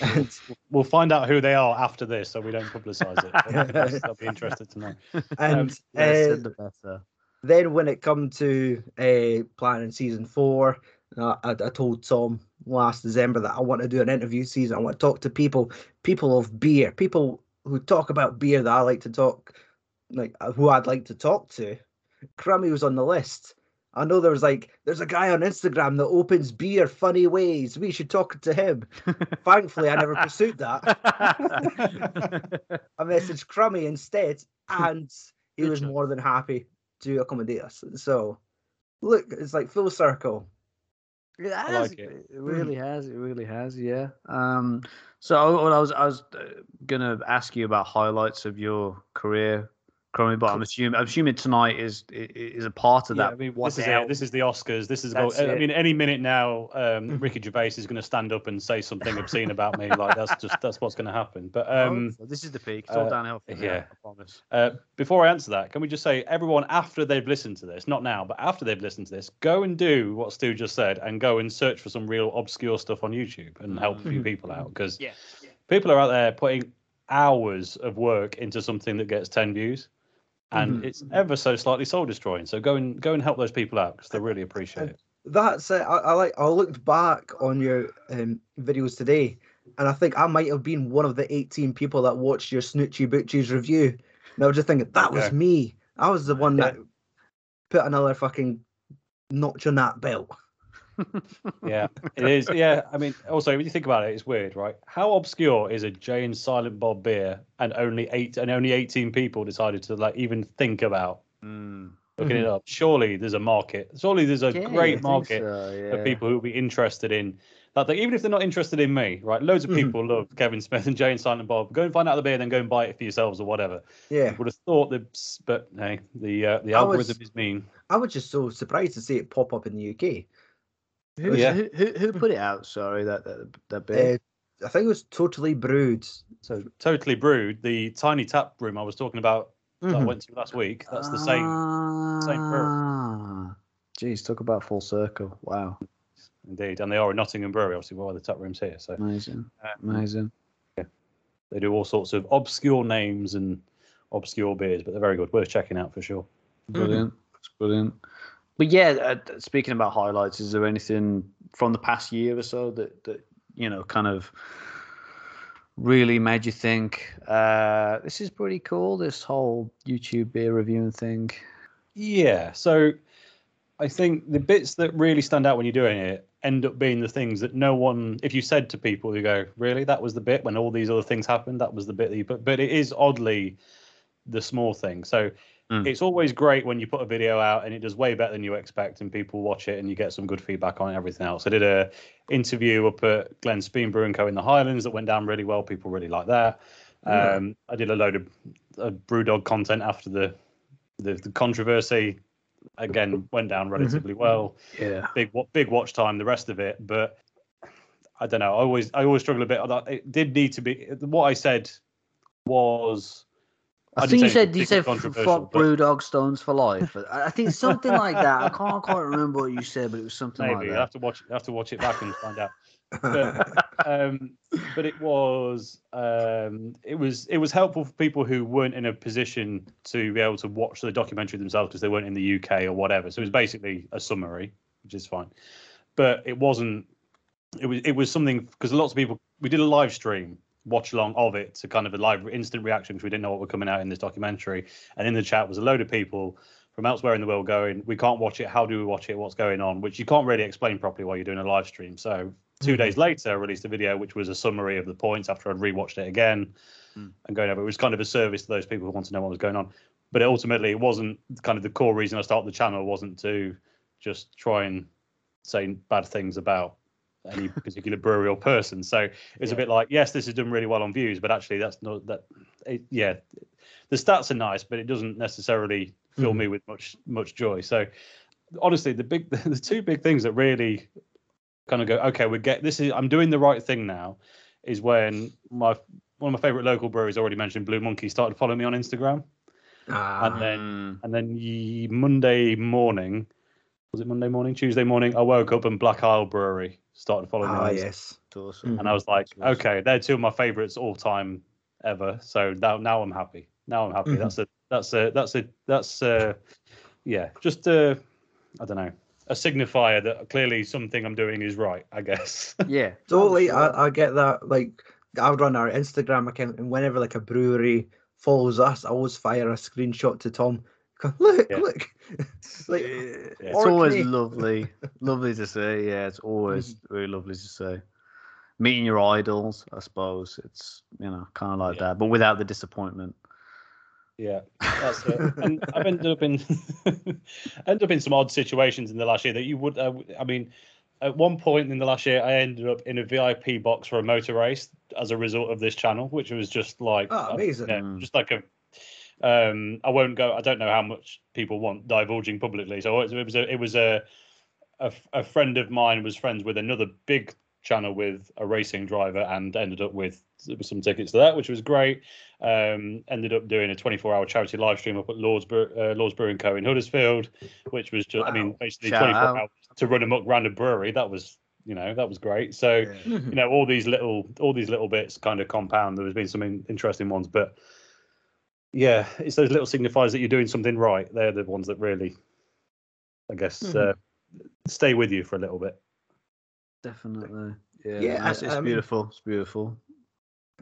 And We'll find out who they are after this, so we don't publicise it. I'll be interested to know. and Less uh, the better. then when it come to uh, planning season four, uh, I, I told Tom last December that I want to do an interview season. I want to talk to people, people of beer, people who talk about beer that I like to talk, like uh, who I'd like to talk to. Crumby was on the list. I know there was like, there's a guy on Instagram that opens beer funny ways. We should talk to him. Thankfully, I never pursued that. I messaged Crumby instead, and he was more than happy to accommodate us. So, look, it's like full circle. It has. like it. It really has. It really has. Yeah. Um. So what I was I was uh, gonna ask you about highlights of your career, Crumby, but I'm assuming I'm assuming tonight is i- i- is a part of Yeah, that. I mean, What's this is it. This is the Oscars. This is. That's Go, I mean, any minute now, um. Ricky Gervais is going to stand up and say something obscene about me. Like that's just that's what's going to happen. But um, Oh, this is the peak. It's all uh, downhill from yeah. here. I promise. Uh, before I answer that, can we just say, everyone, after they've listened to this, not now, but after they've listened to this, go and do what Stu just said and go and search for some real obscure stuff on YouTube and help a few Mhm. people out because Yeah. people are out there putting hours of work into something that gets 10 views and Mhm. it's ever so slightly soul destroying. So go and go and help those people out because they really appreciate it. That's it. I, I like. I looked back on your um, videos today, and I think I might have been one of the 18 people that watched your Snoochie Boochie's review. And I was just thinking that was me. I was the one Yeah. that put another fucking notch on that belt. Yeah, it is. Yeah, I mean, also when you think about it, it's weird, right? How obscure is a Jay and Silent Bob beer, and only eight and only eighteen people decided to like even think about Mm. looking it Mhm. up? Surely there's a market. Surely there's a Yeah, great market so, yeah. of people who will be interested in that. Thing. Even if they're not interested in me, right? Loads of Mhm. people love Kevin Smith and Jay and Silent Bob. Go and find out the beer, then go and buy it for yourselves or whatever. Yeah, Would have thought that, but hey, the uh, the I was- algorithm is mean. I was just so surprised to see it pop up in the UK. Who, Yeah. who, who, who put it out? Sorry, that that, that bit. Uh, I think it was totally brewed. So totally brewed. The tiny tap room I was talking about that I Mhm. went to last week. That's the same. same brewer. Ah. Jeez, talk about full circle. Wow, Indeed, and they are a Nottingham brewery, obviously, why the tap room's here. So amazing, uh, amazing. they do all sorts of obscure names and obscure beers, but they're very good. Worth checking out for sure. Brilliant. That's brilliant. But yeah, uh, speaking about highlights, is there anything from the past year or so that that you know kind of really made you think uh, this is pretty cool? This whole YouTube beer reviewing thing. Yeah. So I think the bits that really stand out when you're doing it end up being the things that no one, if you said to people, you go, really, that was the bit when all these other things happened. That was the bit that you put. But it is oddly the small thing. So Mm. it's always great when you put a video out and it does way better than you expect and people watch it and you get some good feedback on everything else. I did a interview up at Glen Spean Brewing Co in the Highlands that went down really well. People really like that. Yeah. Um, I did a load of uh, Brewdog content after the, the the controversy. Again, went down relatively well. Yeah. Big big watch time. The rest of it, but I don't know. I always I always struggle a bit. It did need to be what I said was. I, didn't think you said you said fuck brew dog stones for life. I I think something like that. I can't quite remember what you said, but it was something Maybe like I that. have to watch. I have to watch it back and find out. But, um, but it was um, it was it was helpful for people who weren't in a position to be able to watch the documentary themselves because they weren't in the UK or whatever. So it was basically a summary, which is fine. But it wasn't. It was it was something because lots of people we did a live stream watch along of it to kind of a live instant reaction because we didn't know what were coming out in this documentary. And in the chat was a load of people from elsewhere in the world going we can't watch it. How do we watch it? What's going on? Which you can't really explain properly while you're doing a live stream. So 2 days later i released a video which was a summary of the points after i'd rewatched it again Mm. and going over it was kind of a service to those people who want to know what was going on. But ultimately it wasn't kind of the core reason i started the channel wasn't to just try and say bad things about any particular brewery or person. So it's a bit like yes this has done really well on views but actually that's not that it, yeah the stats are nice but it doesn't necessarily fill Mhm. me with much much joy. So honestly the big the two big things that really kind of go, okay, we get this is I'm doing the right thing now, is when my one of my favorite local breweries already mentioned Blue Monkey started following me on Instagram, Ah, and then Mm. and then ye, Monday morning, was it Monday morning, Tuesday morning, I woke up and Black Isle Brewery started following me. ah, on yes. Awesome. and I was like, That's awesome. okay, they're two of my favorites all time ever. So now, now I'm happy. Now I'm happy. Mhm. That's a, that's a, that's a, that's a, yeah, just a, I don't know, a signifier that clearly something I'm doing is right. I guess. Yeah. Totally, sure. I, I get that. Like, I would run our Instagram account, and whenever like a brewery follows us, I always fire a screenshot to Tom. Go, Look, Yeah. look. like, it's always lovely, lovely to see. Yeah, it's always Mm-hmm. really lovely to see. Meeting your idols, I suppose. It's you know kind of like Yeah. that, but without the disappointment. Yeah, that's it. And I've ended up in ended up in some odd situations in the last year that you would. Uh, I mean, at one point in the last year, I ended up in a VIP box for a motor race as a result of this channel, which was just like Oh, uh, amazing. yeah, Mm. just like a. Um, I won't go. I don't know how much people want divulging publicly. So it was, a. It was a, a. A friend of mine was friends with another big channel with a racing driver and ended up with some tickets to that, which was great. Um, ended up doing a 24 hour charity live stream up at Lord's, Bre- uh, Lord's Brewing Co. in Huddersfield, which was just, I mean, basically Shout 24 out. hours to run a muck round a brewery. That was, you know, that was great. So, Mhm. you know, all these little, all these little bits kind of compound. There has been some in- interesting ones, but yeah, it's those little signifiers that you're doing something right. They're the ones that really, I guess, Mhm. uh, stay with you for a little bit. Definitely. Yeah. Yeah, it's, it's I mean- beautiful. It's beautiful.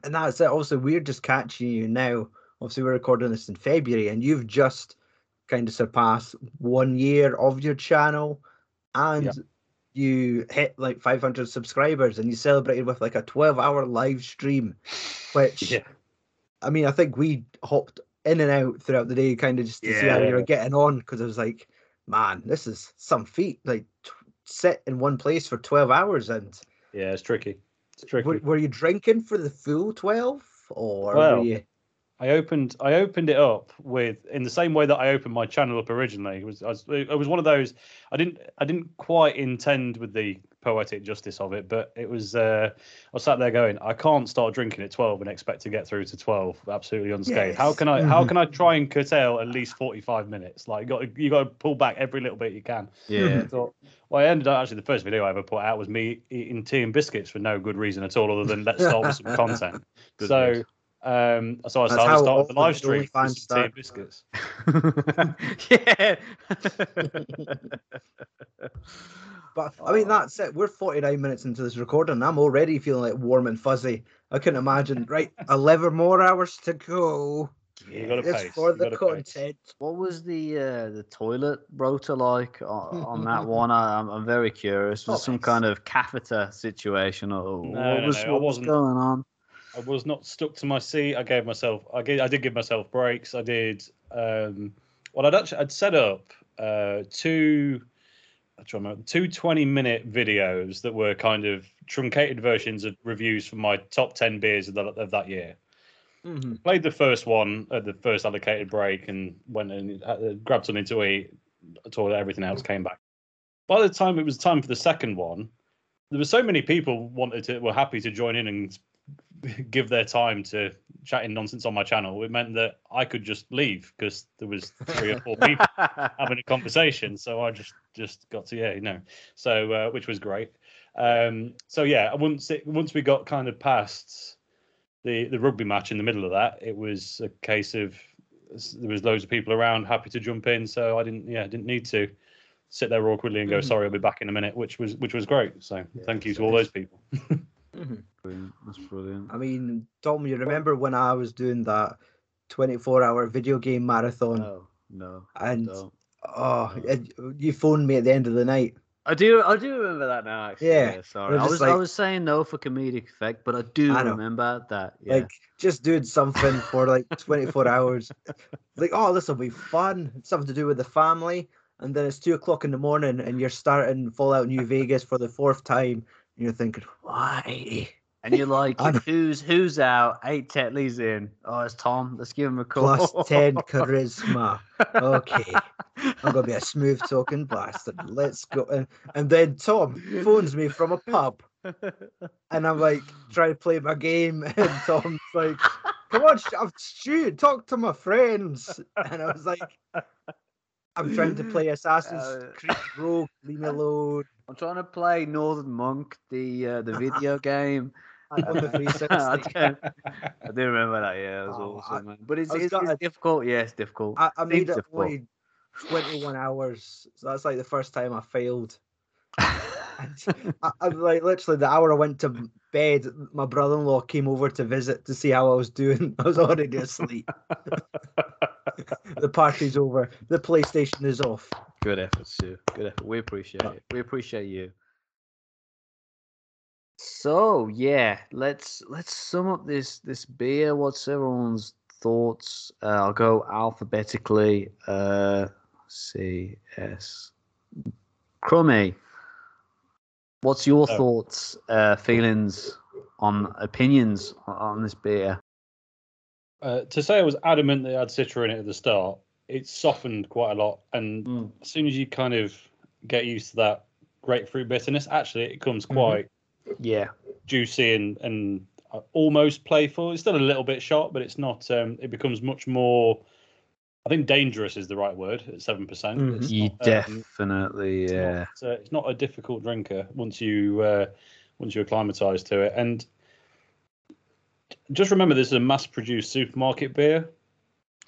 and that's it. Also, we're just catching you now. Obviously, we're recording this in February, and you've just kind of surpassed one year of your channel, and Yeah. you hit like 500 subscribers, and you celebrated with like a 12-hour live stream, which Yeah. I mean, I think we hopped in and out throughout the day, kind of just to see how you were getting on, because I was like, man, this is some feat. Like, t- sit in one place for 12 hours, and Yeah, it's tricky. It's tricky. were, were you drinking for the full 12, or Well, were you? I opened I opened it up with in the same way that I opened my channel up originally. It was I was, it was one of those I didn't I didn't quite intend with the poetic justice of it, but it was uh, I was sat there going I can't start drinking at twelve and expect to get through to twelve absolutely unscathed. How can I how Mhm. can I try and curtail at least forty five minutes? Like you got to, you got to pull back every little bit you can. Yeah. I thought, well, I ended up actually the first video I ever put out was me eating tea and biscuits for no good reason at all, other than let's start with some content. Good so, news. Um, so I That's started, started all the the live stream with OnlyFans some tea and biscuits. yeah. But I mean, Oh. that's it. We're 49 minutes into this recording. and I'm already feeling like warm and fuzzy. I couldn't imagine. Right, 11 more hours to go. You got to It's pace. for you the gotta pace. content. What was the uh, the toilet rotor like on, on that one? I, I'm, I'm very curious. Was it some Topics. kind of catheter situation, or No, what no, was no, I what was going on? I was not stuck to my seat. I gave myself. I gave, I did give myself breaks. I did. Um, well, I'd actually I'd set up uh, two. Trying to remember, two 20 minute videos that were kind of truncated versions of reviews for my top 10 beers of, the, of that year. Mhm. played the first one at the first allocated break and went and uh, grabbed something to eat. Toilet, everything else came back. By the time it was time for the second one, there were so many people wanted to were happy to join in and give their time to chatting nonsense on my channel. It meant that I could just leave because there was three or four people having a conversation. So I just just got to yeah, you know. So uh, which was great. Um, so yeah, once it, once we got kind of past the the rugby match in the middle of that, it was a case of there was loads of people around happy to jump in. So I didn't yeah didn't need to sit there awkwardly and go Mhm. sorry I'll be back in a minute, which was which was great. So Yeah, thank you to all those people. Mhm. Brilliant. That's brilliant. I mean, Tom, you remember when I was doing that 24 hour video game marathon? No, no. and don't. oh, it- you phoned me at the end of the night. I do. I do remember that now. Actually, Yeah, sorry. we're I just was. I was saying no for comedic effect, but I do I remember that. Yeah. Like, just doing something for like 24 hours. Like, oh, this will be fun. Something to do with the family. And then it's two o'clock in the morning and you're starting Fallout New Vegas for the fourth time. You're thinking, why? And you're like, who's who's out? Eight Tetley's in. Oh, it's Tom. Let's give him a call. Plus 10 charisma. Okay. I'm gonna be a smooth talking bastard. Let's go. And, and then Tom phones me from a pub, and I'm like trying to play my game, and Tom's like, "Come on, I'm Stu, talk to my friends." And I was like, "I'm trying to play Assassin's Uh, Creed Rogue. Leave me alone." I'm trying to play Northern Monk, the uh, the video game. I don't- I do remember that. Yeah, it was Oh, awesome, I- man. But it's, it's, it's gutted. difficult. Yeah, it's difficult. I, I made it difficult. only 21 hours, so that's like the first time I failed. I, I like literally the hour I went to bed, my brother-in-law came over to visit to see how I was doing. I was already asleep. the party's over. The PlayStation is off. Good effort, Stu. Good effort. We appreciate it. We appreciate you. So yeah, let's let's sum up this this beer. What's everyone's thoughts? Uh, I'll go alphabetically. Uh, C S. Crumby. What's your Oh. thoughts, uh, feelings, on opinions on- on this beer? Uh, to say I was adamant that it had citra in it at the start, it softened quite a lot. And Mm. as soon as you kind of get used to that grapefruit bitterness, actually it comes Mhm. quite Yeah, juicy and and uh, almost playful. It's still a little bit sharp, but it's not. Um, it becomes much more. I think dangerous is the right word at seven percent. Mhm. you definitely It's yeah. not, uh, it's not a difficult drinker once you uh, once you acclimatise to it. And just remember, this is a mass-produced supermarket beer.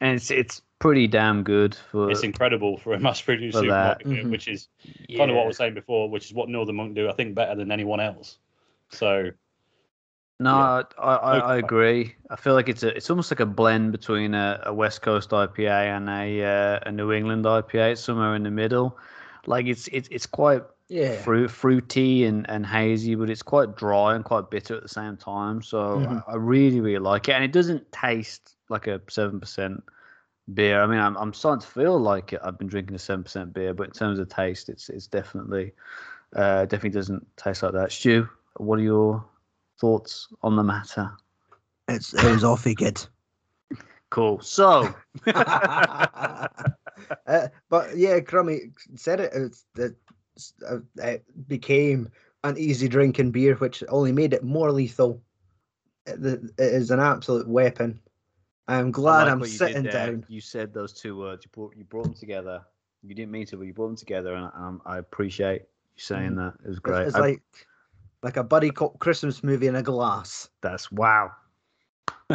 and it's it's pretty damn good for It's incredible for a mass-produced For supermarket beer, Mhm. which is kind of what I yeah. was saying before, which is what Northern Monk do. I think better than anyone else. So No, Yeah. I, I, I agree. I feel like it's a it's almost like a blend between a, a West Coast IPA and a uh, a New England IPA. It's somewhere in the middle. Like it's it's it's quite Yeah. fruit fruity and, and hazy, but it's quite dry and quite bitter at the same time. So Mhm. I, I really really like it, and it doesn't taste like a seven percent beer. I mean, I'm I'm starting to feel like it. I've been drinking a seven percent beer, but in terms of taste, it's it's definitely uh, definitely doesn't taste like that. Stu, what are your thoughts on the matter? It's it was awfully good. Cool. So uh, but yeah, Crumby said it. It's it, uh, it became an easy drinking beer, which only made it more lethal. It, it is an absolute weapon. I'm I glad like I'm what sitting down. You said those two words. You brought you brought them together. You didn't mean to, but you brought them together, and um, I appreciate you saying that. It was It's, great. it's I- like like a buddy cop Christmas movie in a glass. That's wow.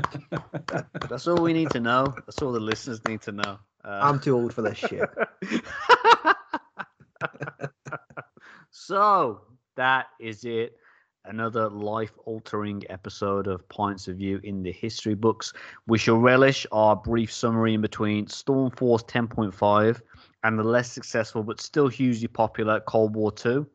That's all we need to know. That's all the listeners need to know. Uh, I'm too old for this shit. so that is it. Another life altering episode of Points of View in the history books. We shall relish our brief summary in between Stormforce 10.5 and the less successful but still hugely popular Cold War 2.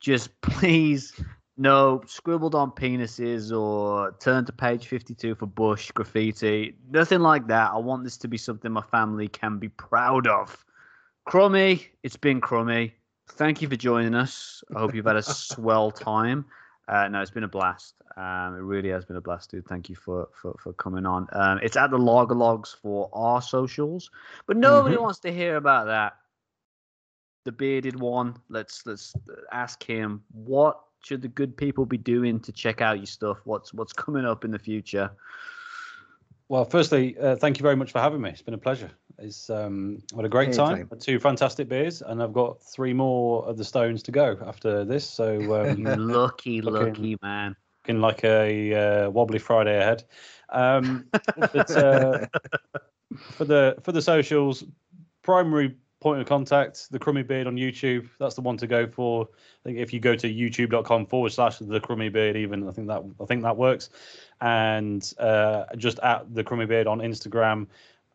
Just please no scribbled on penises or turn to page 52 for bush graffiti. Nothing like that. I want this to be something my family can be proud of. Crumby, it's been crummy. Thank you for joining us. I hope you've had a swell time. Uh, no, it's been a blast. Um, it really has been a blast, dude. Thank you for for, for coming on. Um, it's at the Lager Logs for our socials, but nobody Mhm. wants to hear about that. The bearded one. Let's let's ask him what should the good people be doing to check out your stuff. What's what's coming up in the future? Well, firstly, uh, thank you very much for having me. It's been a pleasure. It's um, I had a great time. Anytime. Had two fantastic beers, and I've got three more of the Stones to go after this. So um, lucky, Looking- lucky man. looking like a uh, wobbly Friday ahead. Um, but uh, for the for the socials, primary point of contact, the Crumby Beard on YouTube. That's the one to go for. I think if you go to youtube.com forward slash the Crumby Beard, even I think that I think that works. And uh, just at the Crumby Beard on Instagram.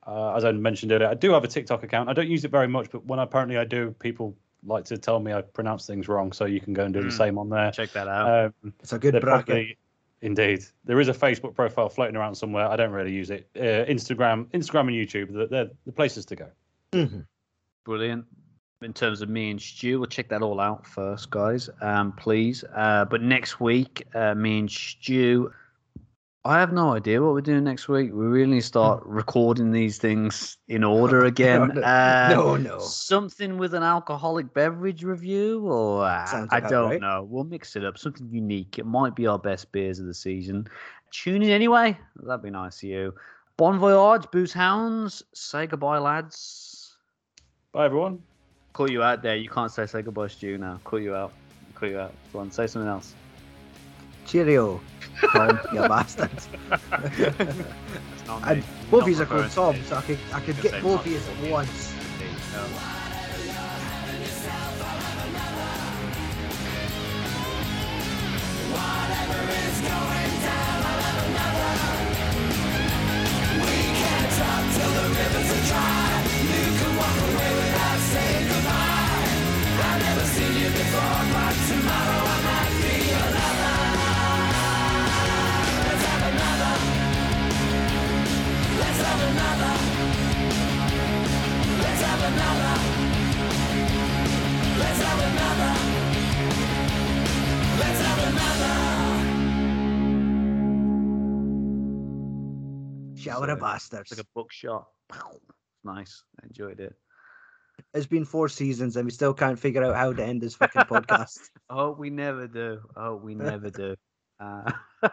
Uh, as I mentioned earlier, I do have a TikTok account. I don't use it very much, but when apparently I do, people like to tell me I pronounce things wrong. So you can go and do the Mm. same on there. Check that out. Um, It's a good they're bracket. probably- indeed, there is a Facebook profile floating around somewhere. I don't really use it. Uh, Instagram, Instagram, and YouTube. They're, they're the places to go. Mhm. Brilliant. in terms of me and Stu. We'll check that all out first, guys. Um, please. Uh, but next week, uh, me and Stu. I have no idea what we're doing next week. We really need to start recording these things in order again. no, Uh, no, no. Something with an alcoholic beverage review, or uh, I don't right. know. We'll mix it up. Something unique. It might be our best beers of the season. Tune in anyway. That'd be nice of you. Bon voyage, booze hounds. Say goodbye, lads. Bye, everyone. Call you out there. You can't say say goodbye, Stu. Now, call you out. Call you out. Go on, say something else. Cheerio, Tom, you bastard. And both of of are called Tom, so I could I could get both of you at once. No. Shower of bastards. It's like a bookshot. Nice. I enjoyed it. It's been four seasons and we still can't figure out how to end this fucking podcast. Oh, we never do. Oh, we never do. Uh,